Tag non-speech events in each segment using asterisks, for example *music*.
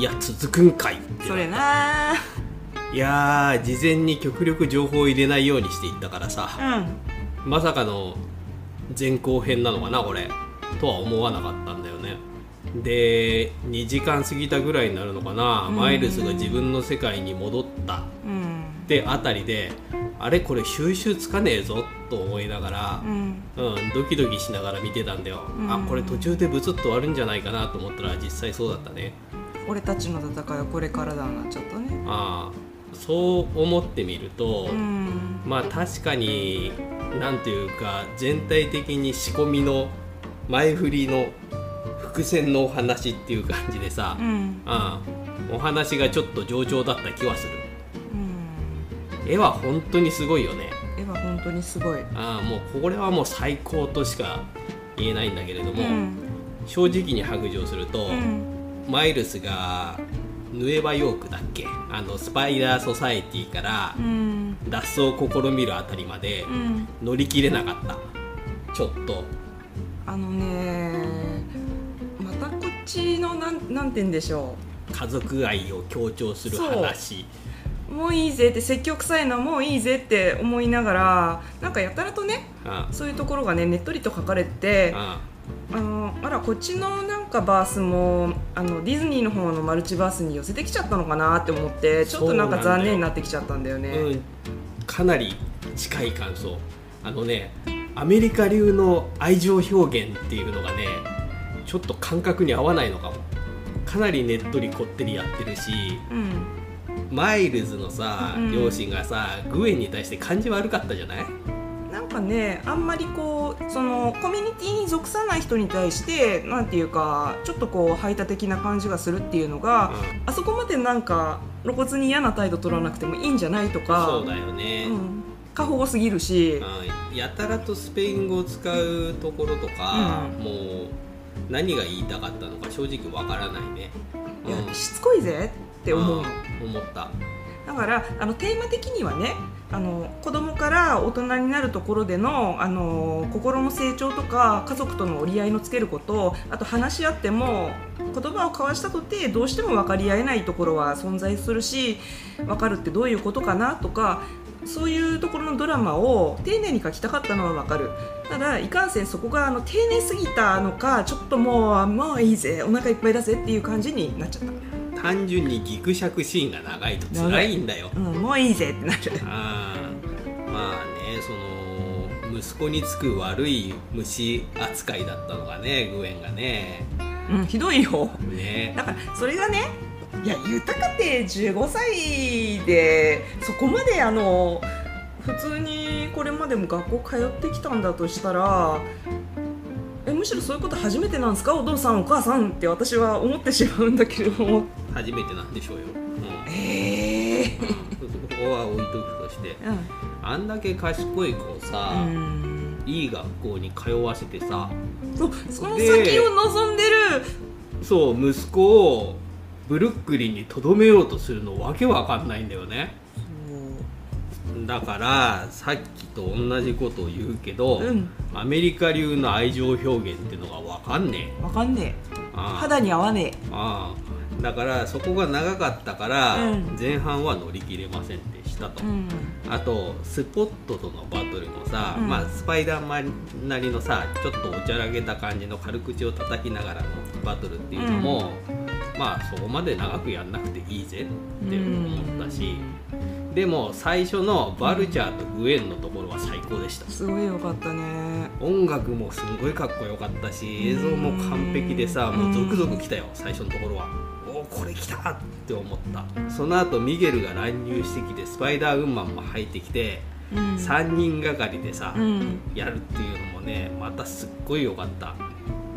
いや続くんかいってそれな。いやー事前に極力情報を入れないようにしていったからさ。うん。まさかの前後編なのかなこれ。とは思わなかったんだよね。で2時間過ぎたぐらいになるのかな、うん。マイルズが自分の世界に戻った。うん。ってあたりであれこれ収集つかねえぞと思いながらう、ん。うん、ドキドキしながら見てたんだよ、うん。あこれ途中でブツッと終わるんじゃないかなと思ったら実際そうだったね俺たちの戦いはこれからだなっちゃったね。ああそう思ってみると、うん。まあ確かになんていうか全体的に仕込みの前振りの伏線のお話っていう感じでさ、うん。うんお話がちょっと上々だった気はする。うん。絵は本当にすごいよね。絵は本当にすごい。ああもうこれはもう最高としか言えないんだけれども、うん。正直に白状すると、うんマイルスがヌエバヨークだっけ？あのスパイダーソサエティからうん。脱走を試みるあたりまでうん。乗り切れなかった。ちょっと。あのねまたこっちのなんなんて言うんでしょ家族愛を強調する話。う。もういいぜって積極臭いのはもういいぜって思いながらなんかやたらとねあそういうところがねねっとりと書かれてあのあらこっちのなんかバースもあのディズニーの方のマルチバースに寄せてきちゃったのかなって思ってちょっとなんか残念になってきちゃったんだよね。うん、かなり近い感想。あのねアメリカ流の愛情表現っていうのがねちょっと感覚に合わないのかも。かなりねっとりこってりやってるしうん。マイルズのさうん。両親がさ、グエンに対して感じ悪かったじゃない？なんかねあんまりこうそのコミュニティに属さない人に対してなんていうかちょっとこう排他的な感じがするっていうのが、あそこまでなんか露骨に嫌な態度取らなくてもいいんじゃないとかそうだよね、うん、過保護すぎるし、うん。やたらとスペイン語を使うところとか、うん。もう何が言いたかったのか正直わからないね、いやうん。しつこいぜって思う。思っただからあのテーマ的にはねあの子供から大人になるところでのあの心の成長とか家族との折り合いのつけることあと話し合っても言葉を交わしたとてどうしても分かり合えないところは存在するし分かるってどういうことかなとかそういうところのドラマを丁寧に書きたかったのは分かる。ただいかんせんそこがあの丁寧すぎたのかちょっともうもういいぜお腹いっぱいだぜっていう感じになっちゃった、単純にギクシャクシーンが長いと辛いんだよ。うん、もういいぜってなる。あー。まあねその息子につく悪い虫扱いだったのがねグエンがね。うん、ひどいよ。ね。だからそれがねいや豊かって15歳でそこまであの普通にこれまでも学校通ってきたんだとしたらえむしろそういうこと初めてなんですか？お父さんお母さんって私は思ってしまうんだけれども初めてなんでしょうよ、うん。ええうん。そこは置いとくとしてあんだけ賢い子をさ、うん。いい学校に通わせてさそうその先を望んでる。そう息子をブルックリンにとどめようとするのわけわかんないんだよね。だからさっきと同じことを言うけど、うん。アメリカ流の愛情表現っていうのがわかんねえ。わかんねえ。肌に合わねああだからそこが長かったから、うん。前半は乗り切れませんでしたと、えうん。あとスポットとのバトルもさ、うん。まあ、スパイダーマンなりのさちょっとおちゃらけた感じの軽口を叩きながらのバトルっていうのも、まあそこまで長くやんなくていいぜって思ったし、でも最初のバルチャーとグエンのところは最高でした。すごいよかったね。音楽もすごいかっこよかったし映像も完璧でさうん。もうゾクゾク来たよ最初のところはこれ来たって思った。その後ミゲルが乱入してきてスパイダーウーマンも入ってきてうん。3人がかりでさうん。やるっていうのもねまたすっごい良かった。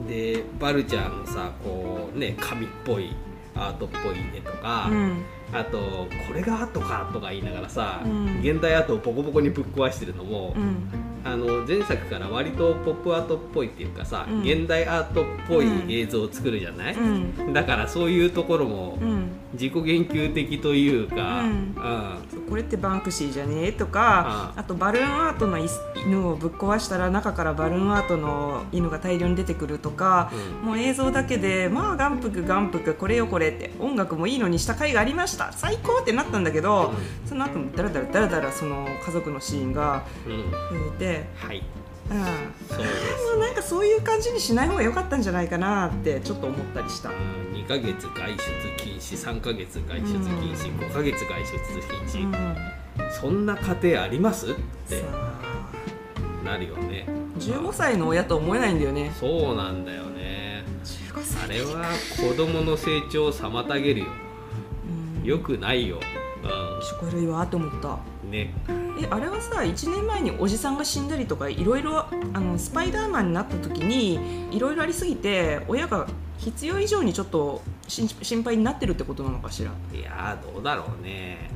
でバルチャーのさこうね紙っぽいアートっぽい絵とか、うん。あとこれがアートかとか言いながらさ、うん。現代アートをボコボコにぶっ壊してるのも、うんあの前作から割とポップアートっぽいっていうかさ、うん。現代アートっぽうん。い映像を作るじゃない、うん。だからそういうところもうん。自己言及的というか、うんここれってバンクシーじゃね？えとかああ。とバルーンアートのい犬をぶっ壊したら中からバルーンアートの犬が大量に出てくるとか、うん。もう映像だけでまあ眼福眼福これよこれって音楽もいいのにした回がありました。最高ってなったんだけど、その後もダラダラダラダラその家族のシーンがうん。増えて、はい。うん、もそうです。うなんかそういう感じにしない方が良かったんじゃないかなってちょっと思ったりした。2ヶ月外出禁止3ヶ月外出禁止、5ヶ月外出禁止、うん。そんな家庭あります？ってなるよね。15歳の親と思えないんだよね。そうなんだよね。15歳。あれは子供の成長を妨げるよ。うん。よくないよ、聞こえるわと思った。うん、ね。えあれはさ1年前におじさんが死んだりとかいろいろあのスパイダーマンになった時にいろいろありすぎて親が必要以上にちょっとし心配になってるってことなのかしら？いやーどうだろうね。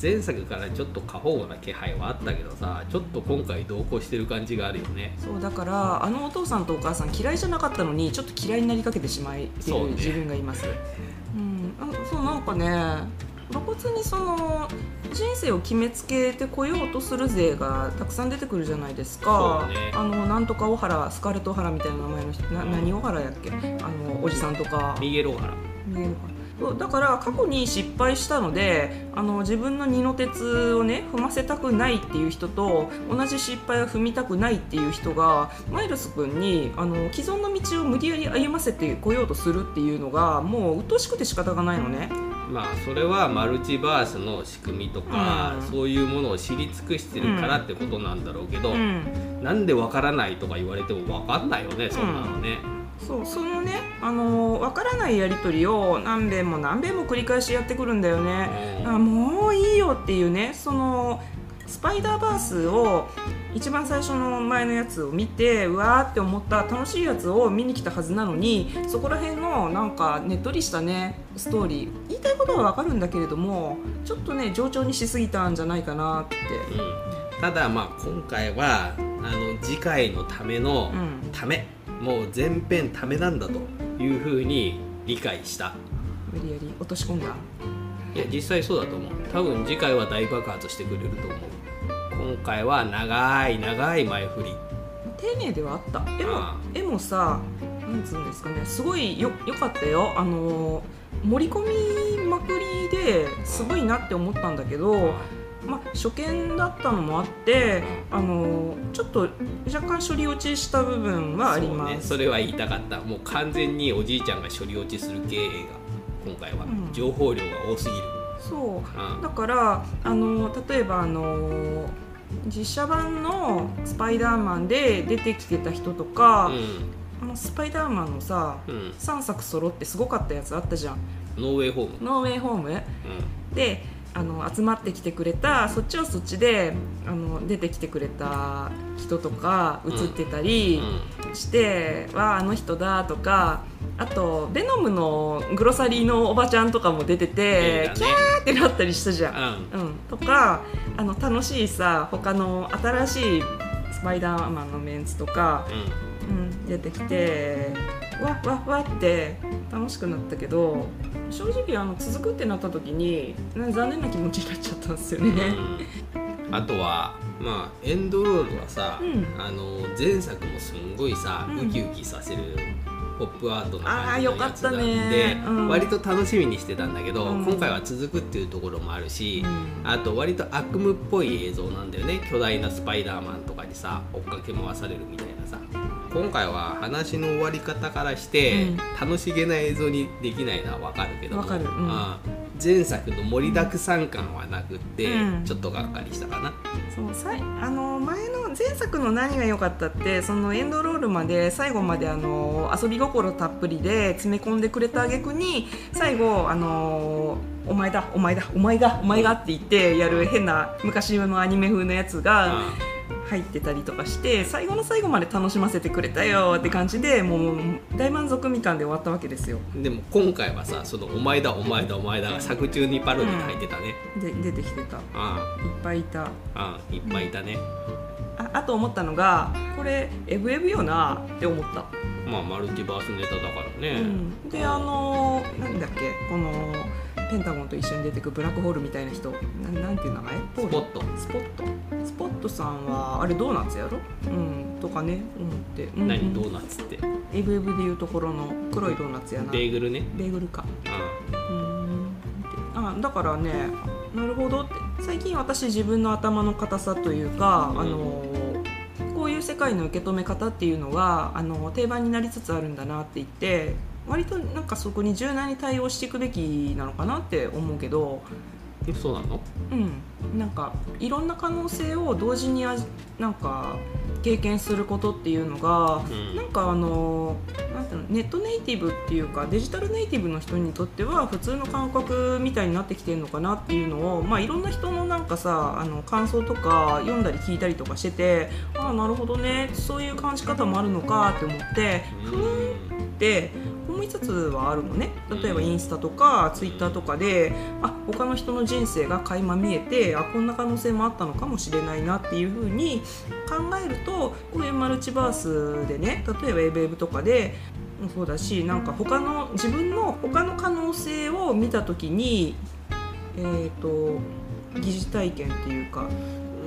前作からちょっと過保護な気配はあったけどさちょっと今回同行してる感じがあるよね。そうだからあのお父さんとお母さん嫌いじゃなかったのにちょっと嫌いになりかけてしまいてそう自分がいます。うん、あそうなんかね露骨にその人生を決めつけてこようとする勢がたくさん出てくるじゃないですか、ね。あのなんとか小原スカーレット・オハラみたいな名前の人なうん。何小原やっけ？あのおじさんとか。ミゲル・オハラ見えるかなそうだから過去に失敗したのであの自分の二の鉄をね踏ませたくないっていう人と同じ失敗を踏みたくないっていう人がマイルス君にあの既存の道を無理やり歩ませてこようとするっていうのがもう鬱陶しくて仕方がないのね。まあそれはマルチバースの仕組みとか、うん。そういうものを知り尽くしてるからってことなんだろうけど、うん。なんでわからないとか言われてもわかんないよねそんなのね、そうそのねあの分からないやり取りを何遍も何遍も繰り返しやってくるんだよね。うん。あもういいよっていうねそのスパイダーバースを一番最初の前のやつを見てうわーって思った楽しいやつを見に来たはずなのにそこら辺のなんかねっとりしたねストーリー。言いたいことはわかるんだけれどもちょっとね冗長にしすぎたんじゃないかなって。うん。ただまあ今回はあの次回のためのうん。ため、もう全編ためなんだというふうに理解した。無理やり落とし込んだ。いや実際そうだと思う。多分次回は大爆発してくれると思う今回は長い長い前振り。丁寧ではあった。絵もあ絵もさなんつうんですかね。すごいよよかったよ。あの盛り込みまくりですごいなって思ったんだけど、まあ、初見だったのもあってあのちょっと若干処理落ちした部分はありそうねますそれは言いたかった。もう完全におじいちゃんが処理落ちする系映画今回は、うん。情報量が多すぎる。そう。うんだからあの例えばあの実写版の「スパイダーマン」で出てきてた人とか、あのスパイダーマンのさうん、うん、3作揃ってすごかったやつあったじゃん。ノーウェイホーム、ノーウェイホーム？うであの集まってきてくれたそっちはそっちであの出てきてくれた人とか映ってたりんうんして、わああの人だとかあとベノムのグロサリーのおばちゃんとかも出てて、ね。キャーってなったりしたじゃん。うん。うん、とかあの楽しいさ他の新しいスパイダーマンのメンツとか、うん、出てきてわっわっわって楽しくなったけど正直あの続くってなった時にな残念な気持ちになっちゃったんですよね。うん、あとはまあエンドロールはさ、うん。あの前作もすんごいさ、うん。ウキウキさせるポップアートなあー感じのやつだよかったで、ね。うん。割と楽しみにしてたんだけど、うん。今回は続くっていうところもあるし、うん。あと割と悪夢っぽい映像なんだよね。巨大なスパイダーマンとかにさ追っかけ回されるみたいなさ。今回は話の終わり方からして、うん。楽しげな映像にできないのは分かるけども。わかる。うん。ああ前作の盛りだくさん感はなくって、うん。ちょっとがっかりしたかな。そうさいあの前の前作の何が良かったってそのエンドロールまで最後まであの遊び心たっぷりで詰め込んでくれた挙句に最後あのお前だお前だお前がお前がって言ってやる変な昔のアニメ風のやつがあ入ってたりとかして最後の最後まで楽しませてくれたよって感じでもう大満足みかんで終わったわけですよ。あでも今回はさ「そのお前だお前だお前だ」が作中にパロディで入ってたね、で出てきてた。いっあぱいいた。あああいっぱいいたね、ああと思ったのがこれエブエブよなって思った、まあマルチバースネタだからね、うん、であのなんだっけこのペンタゴンと一緒に出てくブラックホールみたいな人。ななんていう名前？スポット。スポット。スポットさんはあれドーナツやろ？うんとかね。思って、うん何ドーナツって。エブエブでいうところの黒いドーナツやな。ベーグルね。ベーグルか。ううん。あだからねなるほどって。最近私自分の頭の硬さというか、うんあのこういう世界の受け止め方っていうのがあの定番になりつつあるんだなって言って割となんかそこに柔軟に対応していくべきなのかなって思うけど、んそうなの？うん、なんかいろんな可能性を同時にあなんか経験することっていうのが、うん。なんかあのなんていうのネットネイティブっていうかデジタルネイティブの人にとっては普通の感覚みたいになってきてるのかなっていうのを、まあ、いろんな人のなんかさあの感想とか読んだり聞いたりとかしててああなるほどねそういう感じ方もあるのかって思ってふーんって思いつつはあるのね。例えばインスタとかツイッターとかであ他の人の人生が垣間見えてあこんな可能性もあったのかもしれないなっていうふうに考えるとこういうマルチバースでね例えばエブエブとかでもそうだしなんか他の自分の他の可能性を見た時にえっ、と疑似体験っていうか、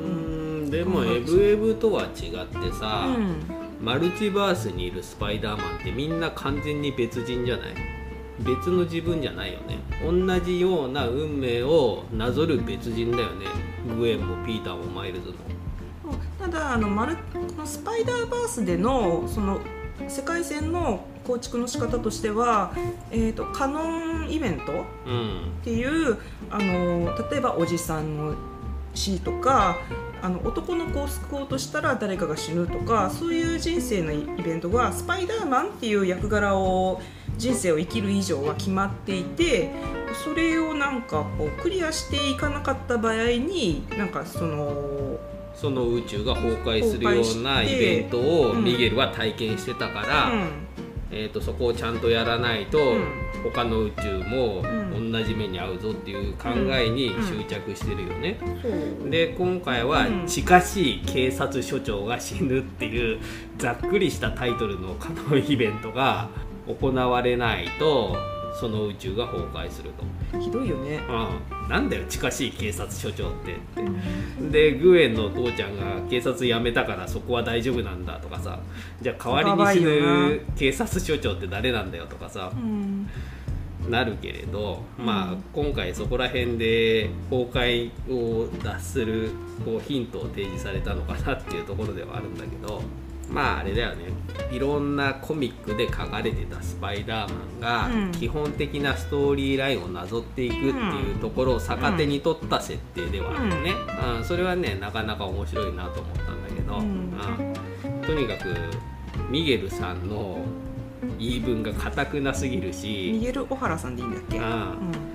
うんでもエブエブとは違ってさ、うん、マルチバースにいるスパイダーマンってみんな完全に別人じゃない？別の自分じゃないよね。同じような運命をなぞる別人だよね。グエンもピーターもマイルズもただあのマルこのスパイダーバースでのその世界線の構築の仕方としては、えー、とカノンイベントっていうあの例えばおじさんの死とかあの男の子を救おうとしたら誰かが死ぬとかそういう人生のイベントがスパイダーマンっていう役柄を人生を生きる以上は決まっていてそれをなんかこうクリアしていかなかった場合になんかそのその宇宙が崩壊するようなイベントをうんミゲルは体験してたから、うん。えー、とそこをちゃんとやらないと、ん。他の宇宙もうん。同じ目に遭うぞっていう考えに執着してるよね。で今回はうん「近しい警察署長が死ぬ」っていうざっくりしたタイトルのカノンイベントが行われないとその宇宙が崩壊すると。ひどいよね。うん、なんだよ近しい警察署長ってって。でグエンの父ちゃんが警察辞めたからそこは大丈夫なんだとかさ。じゃあ代わりに死ぬ警察署長って誰なんだよとかさ。うん。なるけれど、まあうん今回そこら辺で崩壊を脱するこうヒントを提示されたのかなっていうところではあるんだけどまああれだよね。いろんなコミックで書かれてたスパイダーマンうん。が基本的なストーリーラインをなぞっていくっていうところを逆手に取った設定ではあるね、うん。それはねなかなか面白いなと思ったんだけど、うん。うん。とにかくミゲルさんの言い分が硬くなすぎるしミゲル・オハラさんでいいんだっけ、ううんん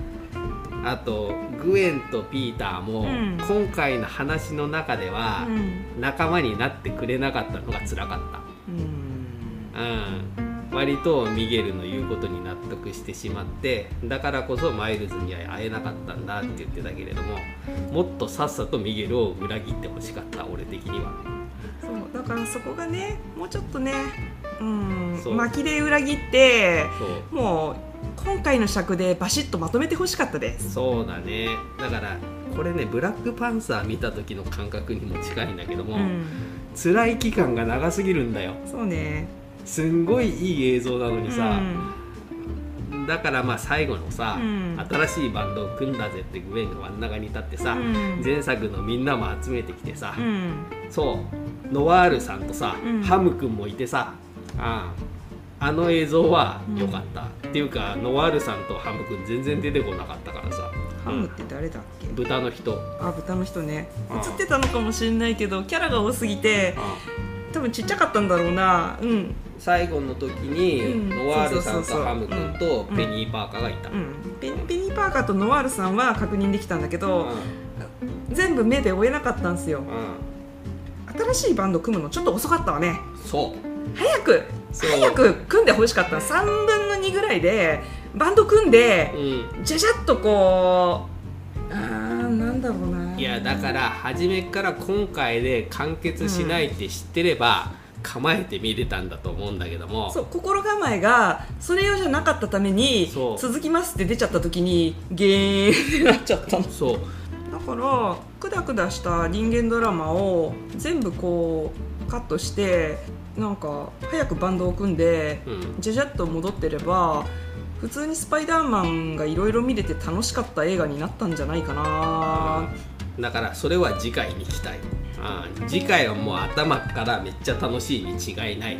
あとグエンとピーターも、うん。今回の話の中ではうん。仲間になってくれなかったのが辛かった、うん。うん、割とミゲルの言うことに納得してしまってだからこそマイルズには会えなかったんだって言ってたけれどももっとさっさとミゲルを裏切ってほしかった俺的には。そう。だからそこがねもうちょっとね、うん。巻きで裏切ってもう今回の尺でバシッとまとめてほしかったです。そうだね。だからこれねブラックパンサー見た時の感覚にも近いんだけども、うん、辛い期間が長すぎるんだよ。そうね。すんごいいい映像なのにさ、うん。だからまあ最後のさ、うん。新しいバンドを組んだぜってグエンが真ん中に立ってさ、うん。前作のみんなも集めてきてさ、うん。そうノワールさんとさ、うん。ハム君もいてさあああの映像は良かった、っていうかノワールさんとハム君全然出てこなかったからさ、ハムって誰だっけ、豚の人。あ豚の人ね。うん。映ってたのかもしれないけどキャラが多すぎてあ多分ちっちゃかったんだろうな。うん。最後の時に、うん。ノワールさんとハム君とうん。ペニー・パーカーがいた、うん。ペペニー・パーカーとノワールさんは確認できたんだけうど、ん。全部目で追えなかったんですよ。うん。新しいバンド組むのちょっと遅かったわね。そう。早く早く組んでほしかった。3分の2ぐらいでバンド組んでうん。じゃじゃっとこうあーなんだろうな。いやだから初めから今回で完結しないって知ってれば、構えて見れたんだと思うんだけども。そう心構えがそれ用じゃなかったために続きますって出ちゃった時にゲーンってなっちゃったの。そう。だからクダクダした人間ドラマを全部こうカットしてなんか早くバンドを組んでうん。じゃじゃっと戻ってれば普通にスパイダーマンがいろいろ見れて楽しかった映画になったんじゃないかな。だからそれは次回に期待。次回はもう頭からめっちゃ楽しいに違いない。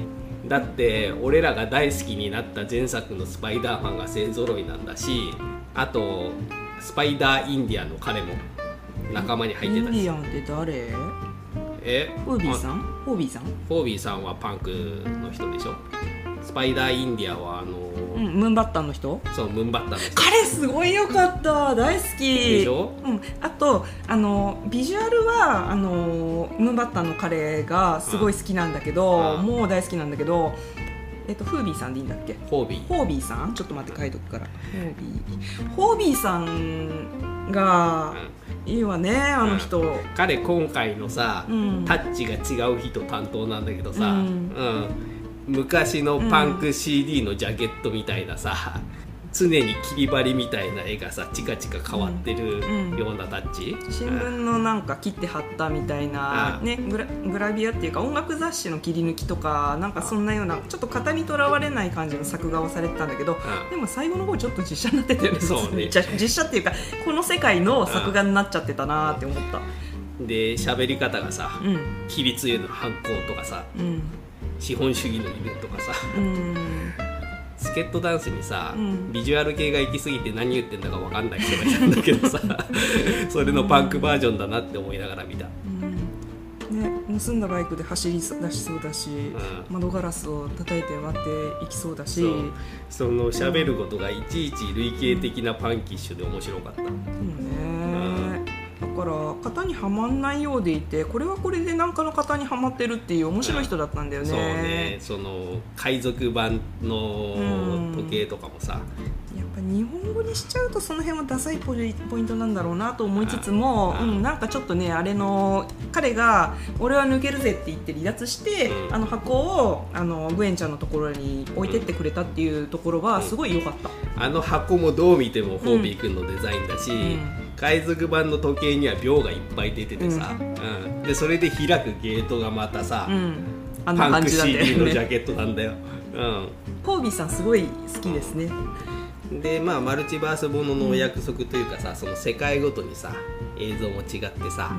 だって俺らが大好きになった前作のスパイダーマンが勢ぞろいなんだしあとスパイダーインディアンの彼も仲間に入インデってたし。ィアンって誰？えホービーさあん？ホービーさん？フォービーさんはパンクの人でしょ？スパイダーインディアはあの、うんムーンバッタンの人？そうムンバッタの人。彼すごい良かった。大好き。でしょ？うん、あとあのビジュアルはあのムーンバッターの彼がすごい好きなんだけど、うん。もう大好きなんだけど、えっと、フービーさんでいいんだっけ？フォービー。ホービーさん？ちょっと待って書いとくから。ホービー。ホービーさんがいいわねあの人、彼今回のさ、うん。タッチが違う人担当なんだけどさ、うん。うん。昔のパンク CD のジャケットみたいなさ、常に切り張りみたいな絵がさチカチカ変わってるうんようなタッチ、新聞のなんか切って貼ったみたいな、うんね、グラグラビアっていうか音楽雑誌の切り抜きとかなんかそんなようなちょっと型にとらわれない感じの作画をされてたんだけど、うんでも最後の方ちょっと実写になってたよねそうね。実写っていうかこの世界の作画になっちゃってたなって思った。で喋り方がさうん。規律への反抗とかさうん。資本主義の犬とかさうんスケットダンスにさ、うん。ビジュアル系が行き過ぎて何言ってんだか分かんない人がいたんだけどさ *laughs* それのパンクバージョンだなって思いながら見た、うん。ね、盗んだバイクで走り出しそうだし、ん。窓ガラスを叩いて割っていきそうだし。その喋ることがいちいち類型的なパンキッシュで面白かった、そうね、だから型にはまんないようでいてこれはこれで何かの型にはまってるっていう面白い人だったんだよね、そうね。その海賊版の時計とかもさ、やっぱ日本語にしちゃうとその辺はダサいポイポイントなんだろうなと思いつつも、ううんん、なんかちょっとねあれの彼が「俺は抜けるぜ」って言って離脱して、うん。あの箱をあのグエンちゃんのところに置いてってくれたっていうところはすごい良かった。あの箱もどう見てもホービー君のデザインだし、うん海賊版の時計には秒がいっぱい出ててさ、うん。でそれで開くゲートがまたさ、うん、あんなパンク CD。のジャケットなんだよ、ポービーさんすごい好きですね。うん、でまあマルチバースもののお約束というかさその世界ごとにさ映像も違ってさ、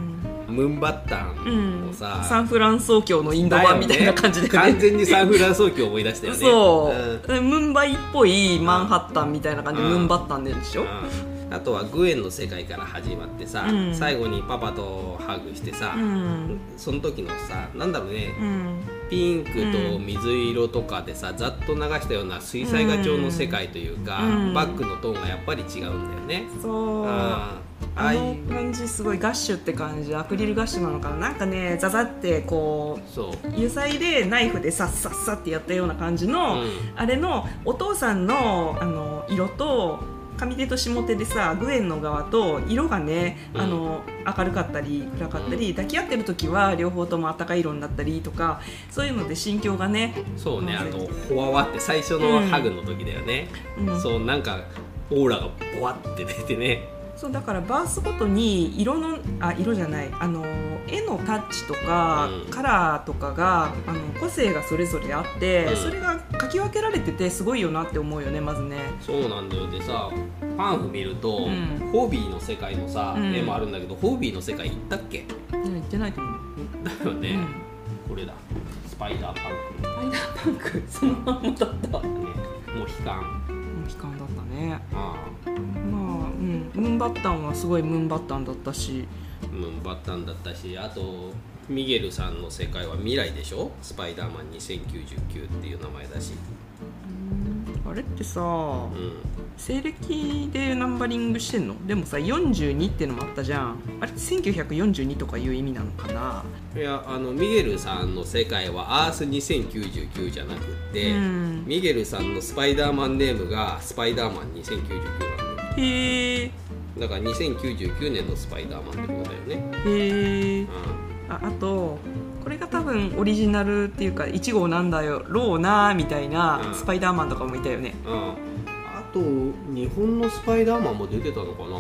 ムーンバッタンをさ、サンフランソー教のインド版みたいな感じで、ね、完全にサンフランソー教を思い出したよね。そう、ん。ムンバイっぽいマンハッタンみたいな感じで、うん。ムンバッタンででしょ、うんあとはグエンの世界から始まってさ、うん。最後にパパとハグしてさ、うん。その時のさなんだろうね、うん。ピンクと水色とかでさざっと流したような水彩画調の世界というか、うん。バックのトーンがやっぱり違うんだよね。そう。あーあの感じすごいガッシュって感じアクリルガッシュなのかな？なんかねザザってこそうう。油彩でナイフでさっさっさってやったような感じの、うん。あれのお父さんのあの色と上手と下手でさグエンの側と色がね、うん。あの明るかったり暗かったり、抱き合ってる時は両方とも赤い色になったりとかそういうので心境がねそうねあのほわわって最初のハグの時だよね、うん。そうなんかオーラがボワって出てねそうだからバースごとに色のあ色じゃない。あの絵のタッチとか、うん。カラーとかがあの個性がそれぞれあって、うん。それが書き分けられててすごいよなって思うよねまずね。そうなんだよでさパンフ見ると、うん。ホービーの世界のさ、うん。絵もあるんだけどホービーの世界行ったっけ？言ってないと思う。だよね、うん。これだ。スパイダーパンク。スパイダーパンク？そのまんまだった。もね。もう悲観。う悲観だったね。ああうん。ムーンバッタンはすごいムーンバッタンだったし。ムーンバッタンだったしあとミゲルさんの世界は未来でしょ？スパイダーマン2099っていう名前だし。あれってさ、うん。西暦でナンバリングしてんの？でもさ42ってのもあったじゃん。あれって1942とかいう意味なのかな？いやあのミゲルさんの世界はアース2099じゃなくって、うん。ミゲルさんのスパイダーマンネームがスパイダーマン2099なんだよへえだから2099年のスパイダーマンってことだよね。へえうああとこれが多分オリジナルっていうか1号なんだよろうなみたいなうん。スパイダーマンとかもいたよね、ん、うん、あと日本のスパイダーマンも出てたのかな。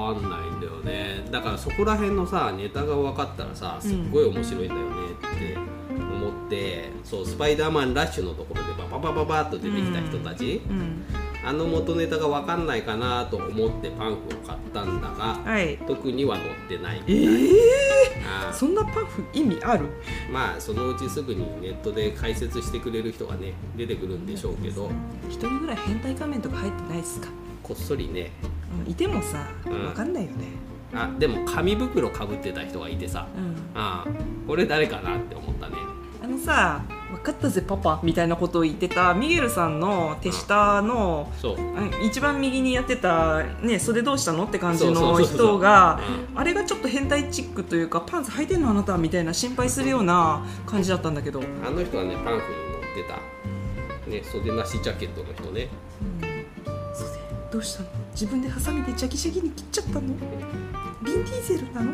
わかんないんだよね。だからそこら辺のさネタが分かったらさすっごい面白いんだよねって思って、そうスパイダーマンラッシュのところでバババババッと出てきた人たち、うんあの元ネタが分かんないかなと思ってパンフを買ったんだがはい。特には載ってないえー、あそんなパンフ意味ある？まあそのうちすぐにネットで解説してくれる人がね出てくるんでしょうけど一人ぐらい変態仮面とか入ってないですか？こっそりね。うんいてもさうん。分かんないよね。あでも紙袋かぶってた人がいてさ。うん。ああこれ誰かなって思ったね。あのさ分かったぜパパみたいなことを言ってたミゲルさんの手下の一番右にやってた、ね、袖どうしたのって感じの人がうあれがちょっと変態チックというかパンツ履いてんのあなたみたいな心配するような感じだったんだけど、うんあの人はねパンフに載ってた、ね、袖なしジャケットの人ね。袖どうしたの？自分でハサミでジャキジャキに切っちゃったの？ビン・ディーゼルなの？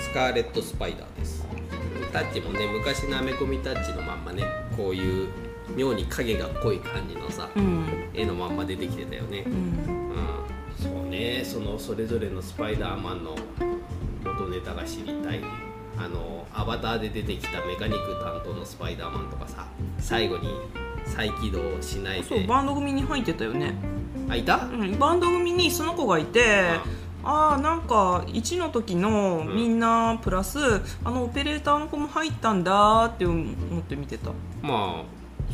スカーレット・スパイダーですタッチもね昔のアメコミタッチのまんまねこういう妙に影が濃い感じのさ、うん。絵のまんま出てきてたよね。う、ん。うん、そうね。そのそれぞれのスパイダーマンの元ネタが知りたい。あのアバターで出てきたメカニック担当のスパイダーマンとかさ最後に再起動しないで。そうバンド組に入ってたよね、あいた、うん、バンド組にその子がいてああなんか1の時のみんなプラス、あのオペレーターの子も入ったんだって思って見てた。まあ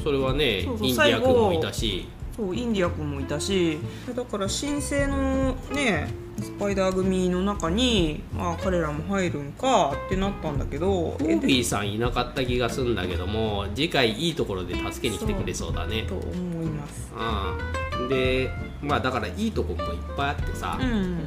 それはねそうそうインディア君もいたし。そうインディア君もいたし。だから新生のねスパイダー組の中に、まあ、彼らも入るんかってなったんだけど。コービーさんいなかった気がするんだけども次回いいところで助けに来てくれそうだね。と思います。うんでまあだからいいとこもいっぱいあってさ、うん。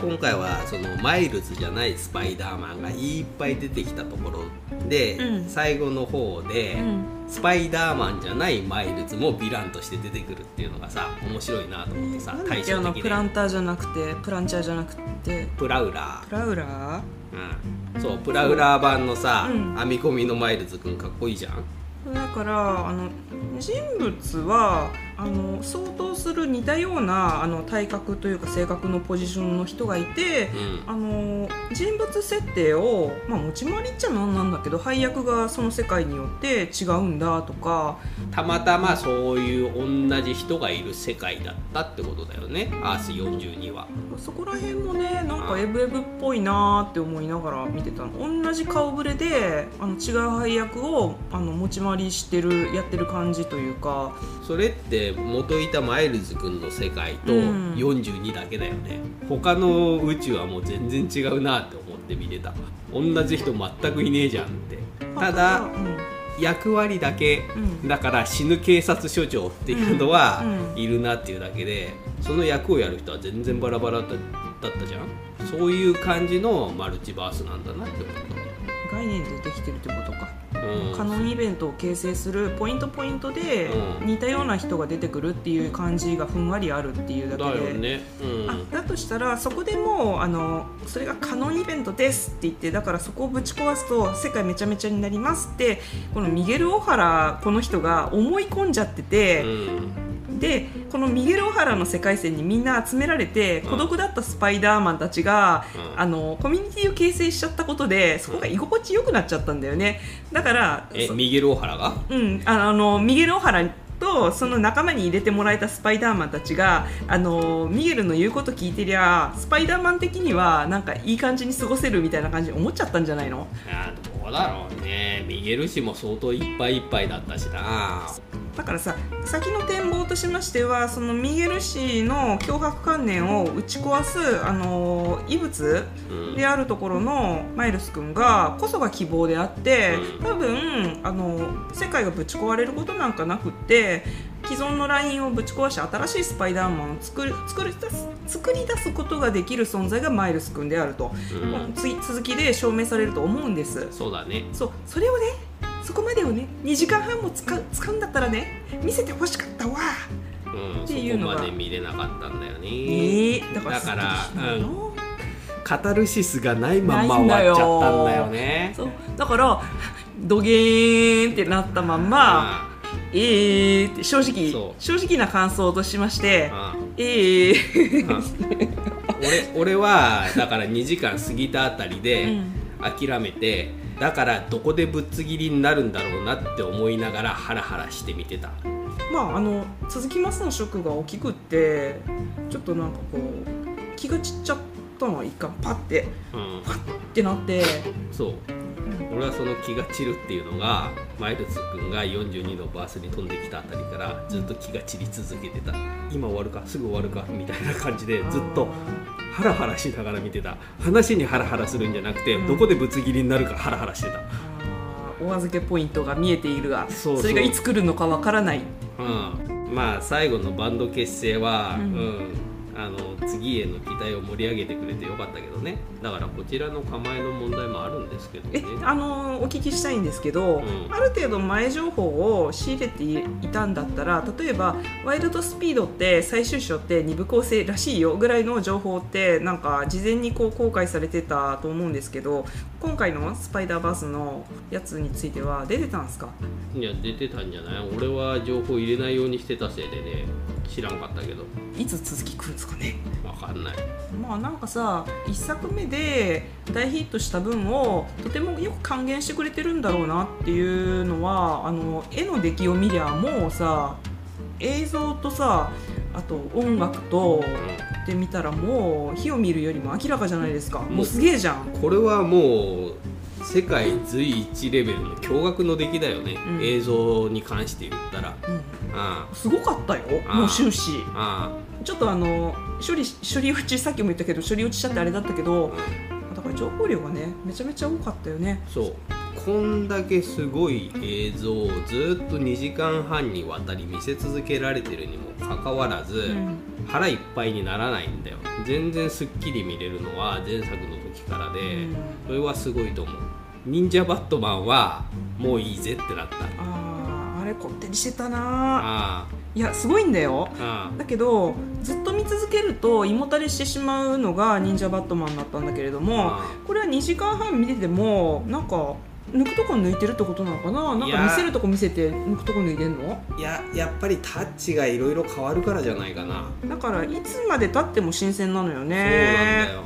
今回はそのマイルズじゃないスパイダーマンがいっぱい出てきたところで、うん。最後の方で、うん。スパイダーマンじゃないマイルズもヴィランとして出てくるっていうのがさ面白いなと思ってさ、対照的で。プランターじゃなくてプランチャー？じゃなくてプラウラプラウラーー、うん、そうプラウラー版のさ、うん。編み込みのマイルズくんかっこいいじゃん。だからあの人物はあの相当する似たようなあの体格というか性格のポジションの人がいて、うん。あの人物設定を、まあ、持ち回りっちゃなんなんだけど配役がその世界によって違うんだとか。たまたまそういう同じ人がいる世界だったってことだよね。アース42は。そこら辺もねなんかエブエブっぽいなーって思いながら見てたの。同じ顔ぶれであの違う配役をあの持ち回りしてるやってる感じというか。それって元いたマイルズくんの世界とうん。42だけだよね、他の宇宙はもう全然違うなって思って見てた。同じ人全くいねえじゃんって。ただう。ん。役割だけうんだから死ぬ警察署長っていうのはうん。うん。いるなっていうだけでその役をやる人は全然バラバラだったじゃん。そういう感じのマルチバースなんだなって思った。概念でできてるってことか、うんカノンイベントを形成するポイントポイントでうん。似たような人が出てくるっていう感じがふんわりあるっていうだけで。だよね。うん。あだとしたらそこでもうあのそれがカノンイベントですって言ってだからそこをぶち壊すと世界めちゃめちゃになりますってこのミゲル・オハラこの人が思い込んじゃってて、うん。でこのミゲル・オハラの世界線にみんな集められてうん。孤独だったスパイダーマンたちが、うん。あのコミュニティを形成しちゃったことでそこが居心地よくなっちゃったんだよね。だからそえミゲル・オハラが？うん、ああのミゲル・オハラとその仲間に入れてもらえたスパイダーマンたちがあのミゲルの言うこと聞いてりゃスパイダーマン的にはなんかいい感じに過ごせるみたいな感じに思っちゃったんじゃないの？うだろうね。ミゲル氏も相当いっぱいいっぱいだったしな。だからさ先の展望としましてはそのミゲル氏の脅迫観念を打ち壊すあの異物うん。であるところのマイルス君がこそが希望であってうん。多分あの世界がぶち壊れることなんかなくって既存のラインをぶち壊し新しいスパイダーマンを作る作り出す作り出すことができる存在がマイルス君であると、うん。つい続きで証明されると思うんです。そうだね。そう。それをねそこまでをね2時間半も使う使うんだったらね見せてほしかったわ。ううん、っていうのが。そこまで見れなかったんだよね、ええだからだからすっきりしないのカタルシスがないまんま終わっちゃったんだよね。そう。だからドゲーンってなったまんま、えーって正直正直な感想としましてうん。うんえーうん。俺俺はだから2時間過ぎたあたりでうん。諦めて、だからどこでぶっつ切りになるんだろうなって思いながらハラハラして見てた。まああの続きますのショックが大きくってちょっとなんかこう気が散っちゃったの一回パッて。うん。パッてなって。そう俺はその気が散るっていうのがマイルズ君が42のバースに飛んできたあたりからずっと気が散り続けてた。今終わるかすぐ終わるかみたいな感じでずっとハラハラしながら見てた。話にハラハラするんじゃなくて、うん。どこでぶつ切りになるかハラハラしてた。お預けポイントが見えているがそうそう。れがいつ来るのかわからないう。ん、まあ最後のバンド結成は、ううんん。あの次への期待を盛り上げてくれてよかったけどね。だからこちらの構えの問題もあるんですけどえねあのお聞きしたいんですけど、ん。ある程度前情報を仕入れていたんだったら例えば「ワイルドスピードって最終章って二部構成らしいよ」ぐらいの情報ってなんか事前にこう公開されてたと思うんですけど今回のスパイダーバースのやつについては出てたんですか？いや出てたんじゃない？俺は情報入れないようにしてたせいでね知らんかったけど。いつ続き来るんですかね？わかんない。まあなんかさ1作目で大ヒットした分をとてもよく還元してくれてるんだろうなっていうのはあの絵の出来を見りゃもうさ映像とさあと音楽とで見たらもう火を見るよりも明らかじゃないですか。もうすげえじゃん。これはもう世界随一レベルの驚愕の出来だよね、うん。映像に関して言ったら。うん。あすごかったよ。あもう終始。あちょっとあの処理処理落ちさっきも言ったけど処理落ちしちゃってあれだったけどあだから情報量がねめちゃめちゃ多かったよね。そう。こんだけすごい映像をずっと2時間半にわたり見せ続けられてるにもかかわらず、うん。腹いっぱいにならないんだよ。全然すっきり見れるのは前作の時からで、うん。それはすごいと思う。忍者バットマンはもういいぜってなった。あーあれこってりしてたなあいやすごいんだよ。ああだけどずっと見続けると胃もたれしてしまうのが忍者バットマンだったんだけれどもあこれは2時間半見ててもなんか抜くとこ抜いてるってことなのかな？なんか見せるとこ見せて抜くとこ抜いてんの？いややっぱりタッチがいろいろ変わるからじゃないかな、だからいつまでたっても新鮮なのよそうなんねだよ、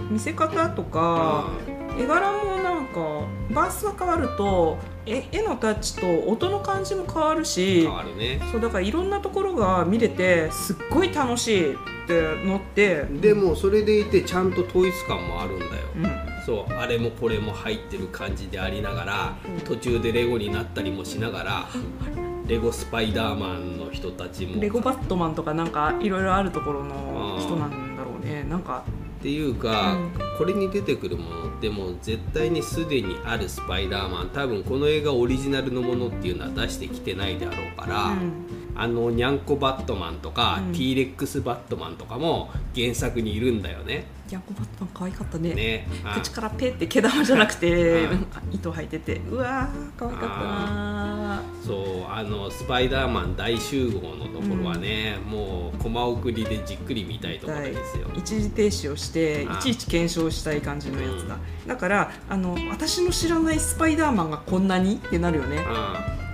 うん。見せ方とか絵柄もなんかバースが変わると絵絵のタッチと音の感じも変わるし変わるね。そうだからいろんなところが見れてすっごい楽しいってのって。でもそれでいてちゃんと統一感もあるんだよ。うん。そうあれもこれも入ってる感じでありながらうん。途中でレゴになったりもしながらレゴスパイダーマンの人たちも。レゴバットマンとかなんかいろいろあるところの人なんだろうね。なんかっていうか、うん。これに出てくるものってもう絶対にすでにあるスパイダーマン多分この映画オリジナルのものっていうのは出してきてないであろうから、うん。あのニャンコバットマンとか、うん。T レックスバットマンとかも原作にいるんだよね。ヤコバットマン可愛かったね。ねあ口からペって毛玉じゃなくて糸入っててうわー可愛かったなそうあのスパイダーマン大集合のところはね、もうコマ送りでじっくり見たいところですよ。一時停止をしていちいち検証したい感じのやつだ。だからあの私の知らないスパイダーマンがこんなにってなるよね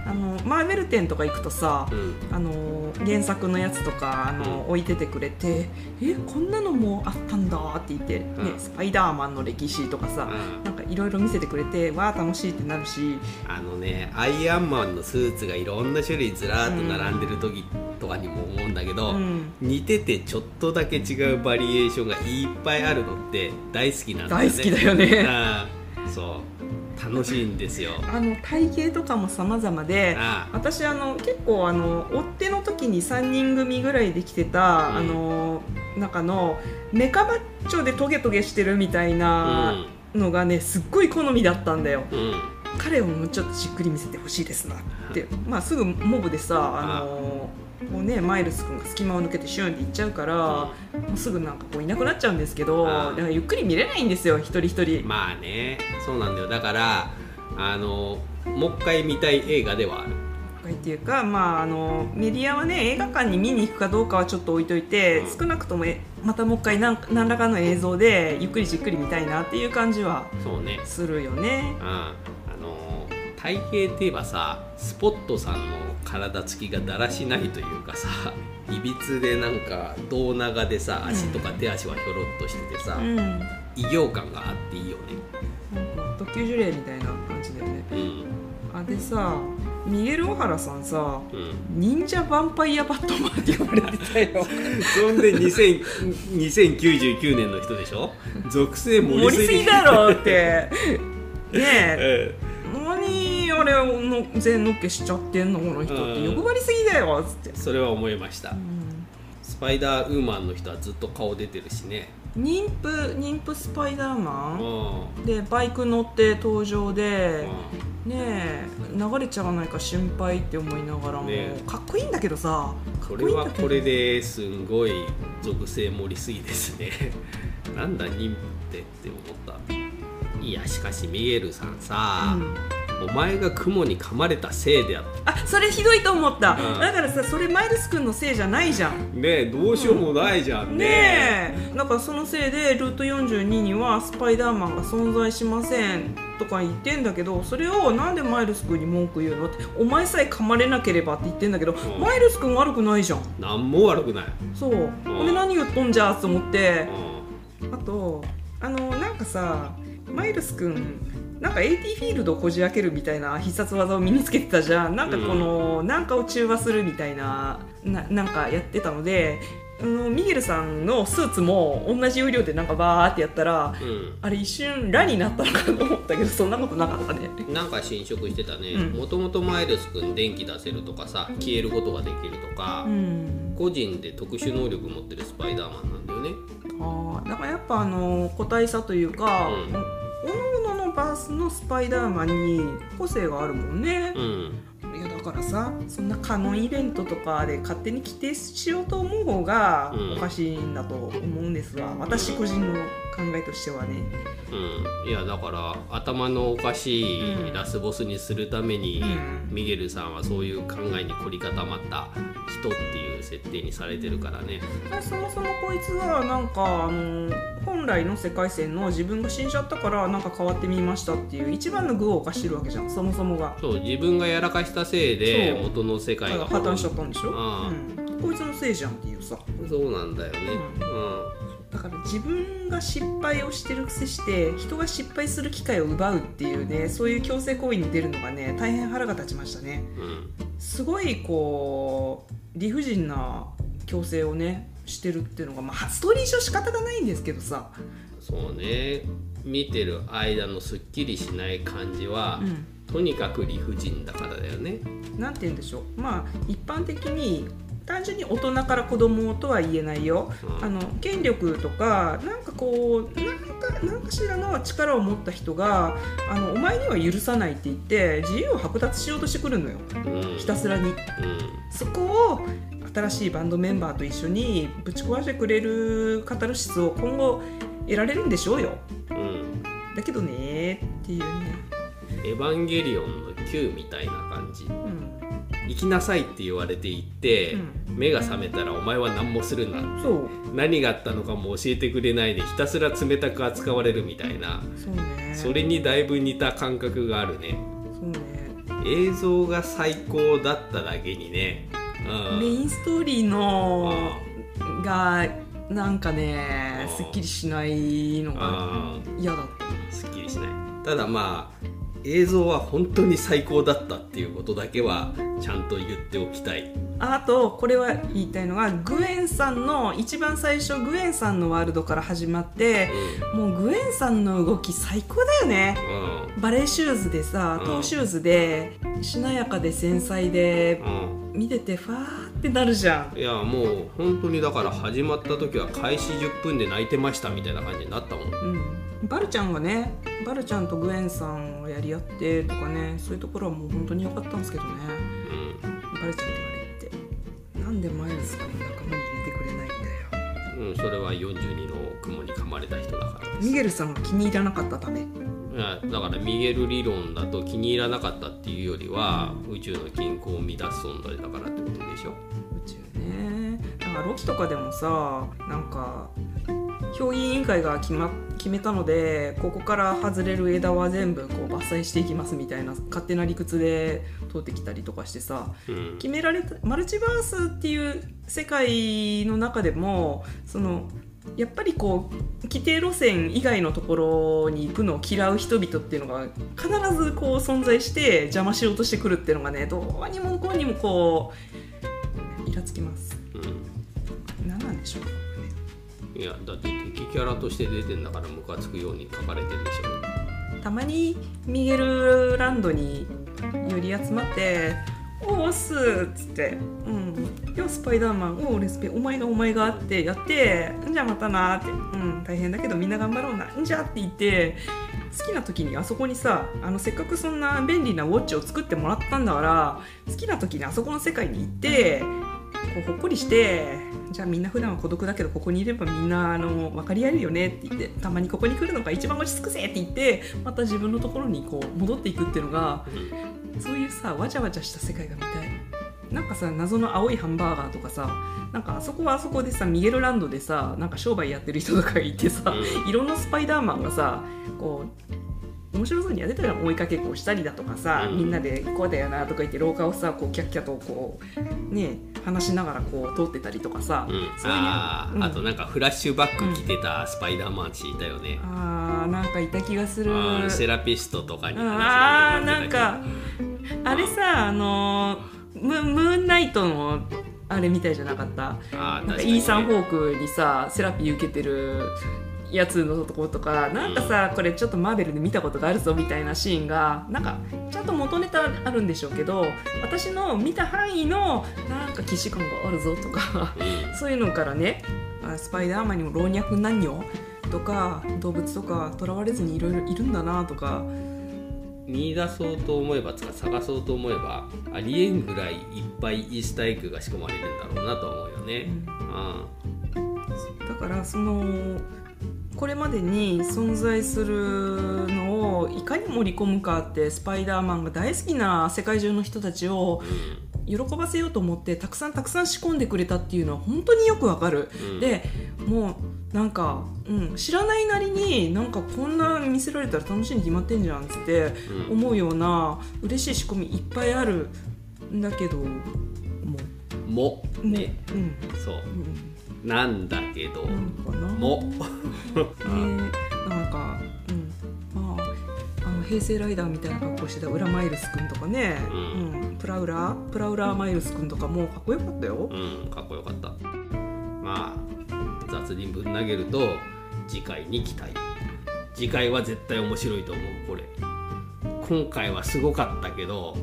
ああのマーベル店とか行くとさあうん。あの原作のやつとかあの、うん。置いててくれてえこんなのもあったんだって言って、ねうん。スパイダーマンの歴史とかさ、うん。なんかいろいろ見せてくれてわあ楽しいってなるし。あのねアイアンマンのスーツがいろんな種類ずらーっと並んでる時とかにも思うんだけど、うん。似ててちょっとだけ違うバリエーションがいっぱいあるのって大好きなんだよね。大好きだよね。そう楽しいんですよ。あの体型とかも様々で私あの結構あの追っ手の時に3人組ぐらいできてた、うん。あの中のメカバッチョでトゲトゲしてるみたいなのがねすっごい好みだったんだよ。うん。うん彼をもうちょっとじっくり見せてほしいですなって、まあ、すぐモブでさあのこうね、マイルス君が隙間を抜けてシュンって行っちゃうから、もうすぐなんかこういなくなっちゃうんですけどだからゆっくり見れないんですよ一人一人、まあねそうなんだよ。だからあのもう一回見たい映画ではある。回っていうか、まあ、あのメディアはね映画館に見に行くかどうかはちょっと置いといて、うん。少なくともえまたもう一回何何らかの映像でゆっくりじっくり見たいなっていう感じはそうね。するよね。うん。あの体型っていえばさスポットさんの体つきがだらしないというかさいびつでなんか胴長でさ足とか手足はひょろっとしててさ、うん。異形感があっていいよね。か特級呪霊みたいな感じだよね。うん。あでさミゲル・オハラさんさうん。忍者ヴァンパイアバットマンって呼ばれてたよ。*laughs* そんで2000 2099年の人でしょ？属性盛盛りすぎぎだろって。*laughs* ねえあれの全のっけしちゃってんのこの人ってうん欲張りすぎだよっつって。え、それは思いました。うん。スパイダーウーマンの人はずっと顔出てるしね。妊婦妊婦スパイダーマうん。ンでバイク乗って登場でうねえ流れちゃわないか心配って思いながらも、ねかっこいいんだけどさかこっれはこれですんごい属性盛りすぎですね。なんだ妊婦ってって思った。いやしかしミゲルさんさ、うんお前が雲に噛まれたせいであっあそれひどいと思った、うん。だからさそれマイルス君のせいじゃないじゃん。ねえどうしようもないじゃんね。ねえ。だからそのせいでルート42にはスパイダーマンが存在しませんとか言ってんだけどそれをなんでマイルス君に文句言うのってお前さえ噛まれなければって言ってんだけど、ん。マイルス君悪くないじゃん。なんも悪くない、そう、俺何言っとんじゃと思って。うあとあのなんかさマイルス君なんか AT フィールドをこじ開けるみたいな必殺技を身につけてたじゃん。なんかこの、なんかを中和するみたいなななんかやってたのであのミゲルさんのスーツも同じ要領でなんかバーってやったらん。あれ一瞬ラになったのかと思ったけどそんなことなかったね。うん、なんか侵食してたね。うん。もともとマイルス君電気出せるとかさ消えることができるとか、うん。個人で特殊能力持ってるスパイダーマンなんだよね。あーだからやっぱあの個体差というか、うんバースのスパイダーマンに個性があるもんね、うん。いやだからさそんなカノンイベントとかで勝手に規定しようと思う方がうん。おかしいんだと思うんですが、私個人の考えとしてはね。うん、いやだから頭のおかしいラスボスにするために、うん。ミゲルさんはそういう考えに凝り固まった人っていう設定にされてるからね。そもそもこいつはなんかあの本来の世界線の自分が死んじゃったからなんか変わってみましたっていう一番の具を犯してるわけじゃんそもそもが。そう自分がやらかしたせいで元の世界が。破綻しちゃったんでしょ、ああうん、こいつのせいじゃんっていうさ。そうなんだよね。だから自分が失敗をしてるくせして人が失敗する機会を奪うっていうねそういう強制行為に出るのがね大変腹が立ちましたね。うん、うん。すごいこう理不尽な強制をねしてるっていうのが、まあ、ストーリー上仕方がないんですけどさ、そうね。見てる間のすっきりしない感じは、うん、とにかく理不尽だからだよね。なんて言うんでしょう。まあ一般的に単純に大人から子供とは言えないよ、うん。あの権力とかなんかこうなんか何かしらの力を持った人があのお前には許さないって言って自由を剥奪しようとしてくるのよ。うん。ひたすらに。うん。そこを新しいバンドメンバーと一緒にぶち壊してくれるカタルシスを今後得られるんでしょうよ。うん。だけどねっていうね、エヴァンゲリオンの Q みたいな感じ。うん、行きなさいって言われて行って、目が覚めたらお前は何もするな。そう。何があったのかも教えてくれないでひたすら冷たく扱われるみたいな。そうね。それにだいぶ似た感覚があるね。そうね。映像が最高だっただけにね、うん、メインストーリーのがなんかねうん。すっきりしないのがあ嫌だった。すっきりしない。ただまあ映像は本当に最高だったっていうことだけはちゃんと言っておきたいああとこれは言いたいのがグエンさんの一番最初グエンさんのワールドから始まってもうグエンさんの動き最高だよね。うん。バレーシューズでさうん。トーシューズでしなやかで繊細でうん。見ててファーってなるじゃん。いやもう本当にだから始まった時は開始10分で泣いてましたみたいな感じになったもん。うん、バルちゃんがねバルちゃんとグエンさんをやり合ってとかねそういうところはもう本当に良かったんですけどね。うバルちゃんって言われてなんでマイルス君仲間に入れてくれないんだよ。ん、うん、それは42の雲に噛まれた人だからミゲルさんが気に入らなかったため。だからミゲル理論だと気に入らなかったっていうよりは宇宙の均衡を乱す存在だからってことでしょ。宇宙ね。だからロキとかでもさなんか評議委員会が決,、ま、決めたのでここから外れる枝は全部こう伐採していきますみたいな勝手な理屈で通ってきたりとかしてさうん。決められたマルチバースっていう世界の中でもそのやっぱりこう規定路線以外のところに行くのを嫌う人々っていうのが必ずこう存在して邪魔しようとしてくるっていうのがねどうにもこうにもこうイラつきます。うん。何なんでしょういやだって敵キャラとして出てんだからムカつくように書かれてるでしょ。たまにミゲルランドに寄り集まって「おーす」っつって「うん、よスパイダーマン。おーレスペお前がお前が」ってやって「んじゃまたな」って「うん大変だけどみんな頑張ろうな」んじゃって言って好きな時にあそこにさあのせっかくそんな便利なウォッチを作ってもらったんだから好きな時にあそこの世界に行ってこうほっこりしてじゃあみんな普段は孤独だけどここにいればみんなあの分かり合えるよねって言ってたまにここに来るのが一番落ち着くぜって言ってまた自分のところにこう戻っていくっていうのがそういうさわちゃわちゃした世界が見たい。なんかさ謎の青いハンバーガーとかさなんかあそこはあそこでさミゲルランドでさなんか商売やってる人とかがいてさ、ういろんなスパイダーマンがさこう面白そうにやってたじゃん追いかけっこをしたりだとかさ、うん。みんなでこうだよなとか言って廊下をさこうキャッキャとこうね話しながらこう通ってたりとかさ、うん、そういうあー、うん。あとなんかフラッシュバック着てたスパイダーマンチいたよね、あーなんかいた気がする。セラピストとかに話あーしなんかあれさあのームムーンナイトのあれみたいじゃなかった？あーなんかイーサン・ホークにさセラピー受けてるやつのところとかなんかさこれちょっとマーベルで見たことがあるぞみたいなシーンがなんかちゃんと元ネタあるんでしょうけど私の見た範囲のなんか既視感があるぞとかうん。そういうのからねあスパイダーマンにも老若男女とか動物とかとらわれずにいろいろいるんだなとか。見出そうと思えばつか探そうと思えばありえんぐらいいっぱいイースターエッグが仕込まれるんだろうなと思うよね、うん。だからそのこれまでに存在するのをいかに盛り込むかってスパイダーマンが大好きな世界中の人たちを喜ばせようと思ってたくさんたくさん仕込んでくれたっていうのは本当によくわかる。うん。でもうなんか、うん、知らないなりになんかこんな見せられたら楽しいに決まってんじゃんってうん。思うような嬉しい仕込みいっぱいあるんだけどもも。うね。うん。そう。うんなんだけど、なん。かなも。*laughs* ね。なんか、うん、まああの平成ライダーみたいな格好してた裏マイルス君とかね、ううん。プラウラプラウラマイルス君とかもかっこよかったよ、うん。かっこよかった。まあ雑にぶん投げると次回に期待。次回は絶対面白いと思うこれ。今回はすごかったけど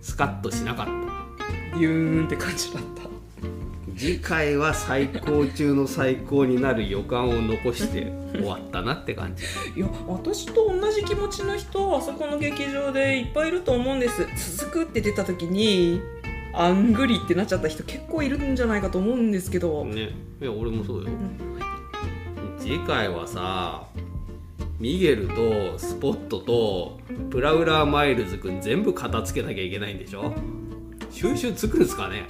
スカッとしなかった。ビューンって感じだった次回は最高中の最高になる予感を残して終わったなって感じ。*laughs* いや私と同じ気持ちの人あそこの劇場でいっぱいいると思うんです。続くって出た時にアングリってなっちゃった人結構いるんじゃないかと思うんですけど、ね。いや俺もそうよ。うん。次回はさミゲルとスポットとプラウラーマイルズくん全部片付けなきゃいけないんでしょ？収拾つくんすかね？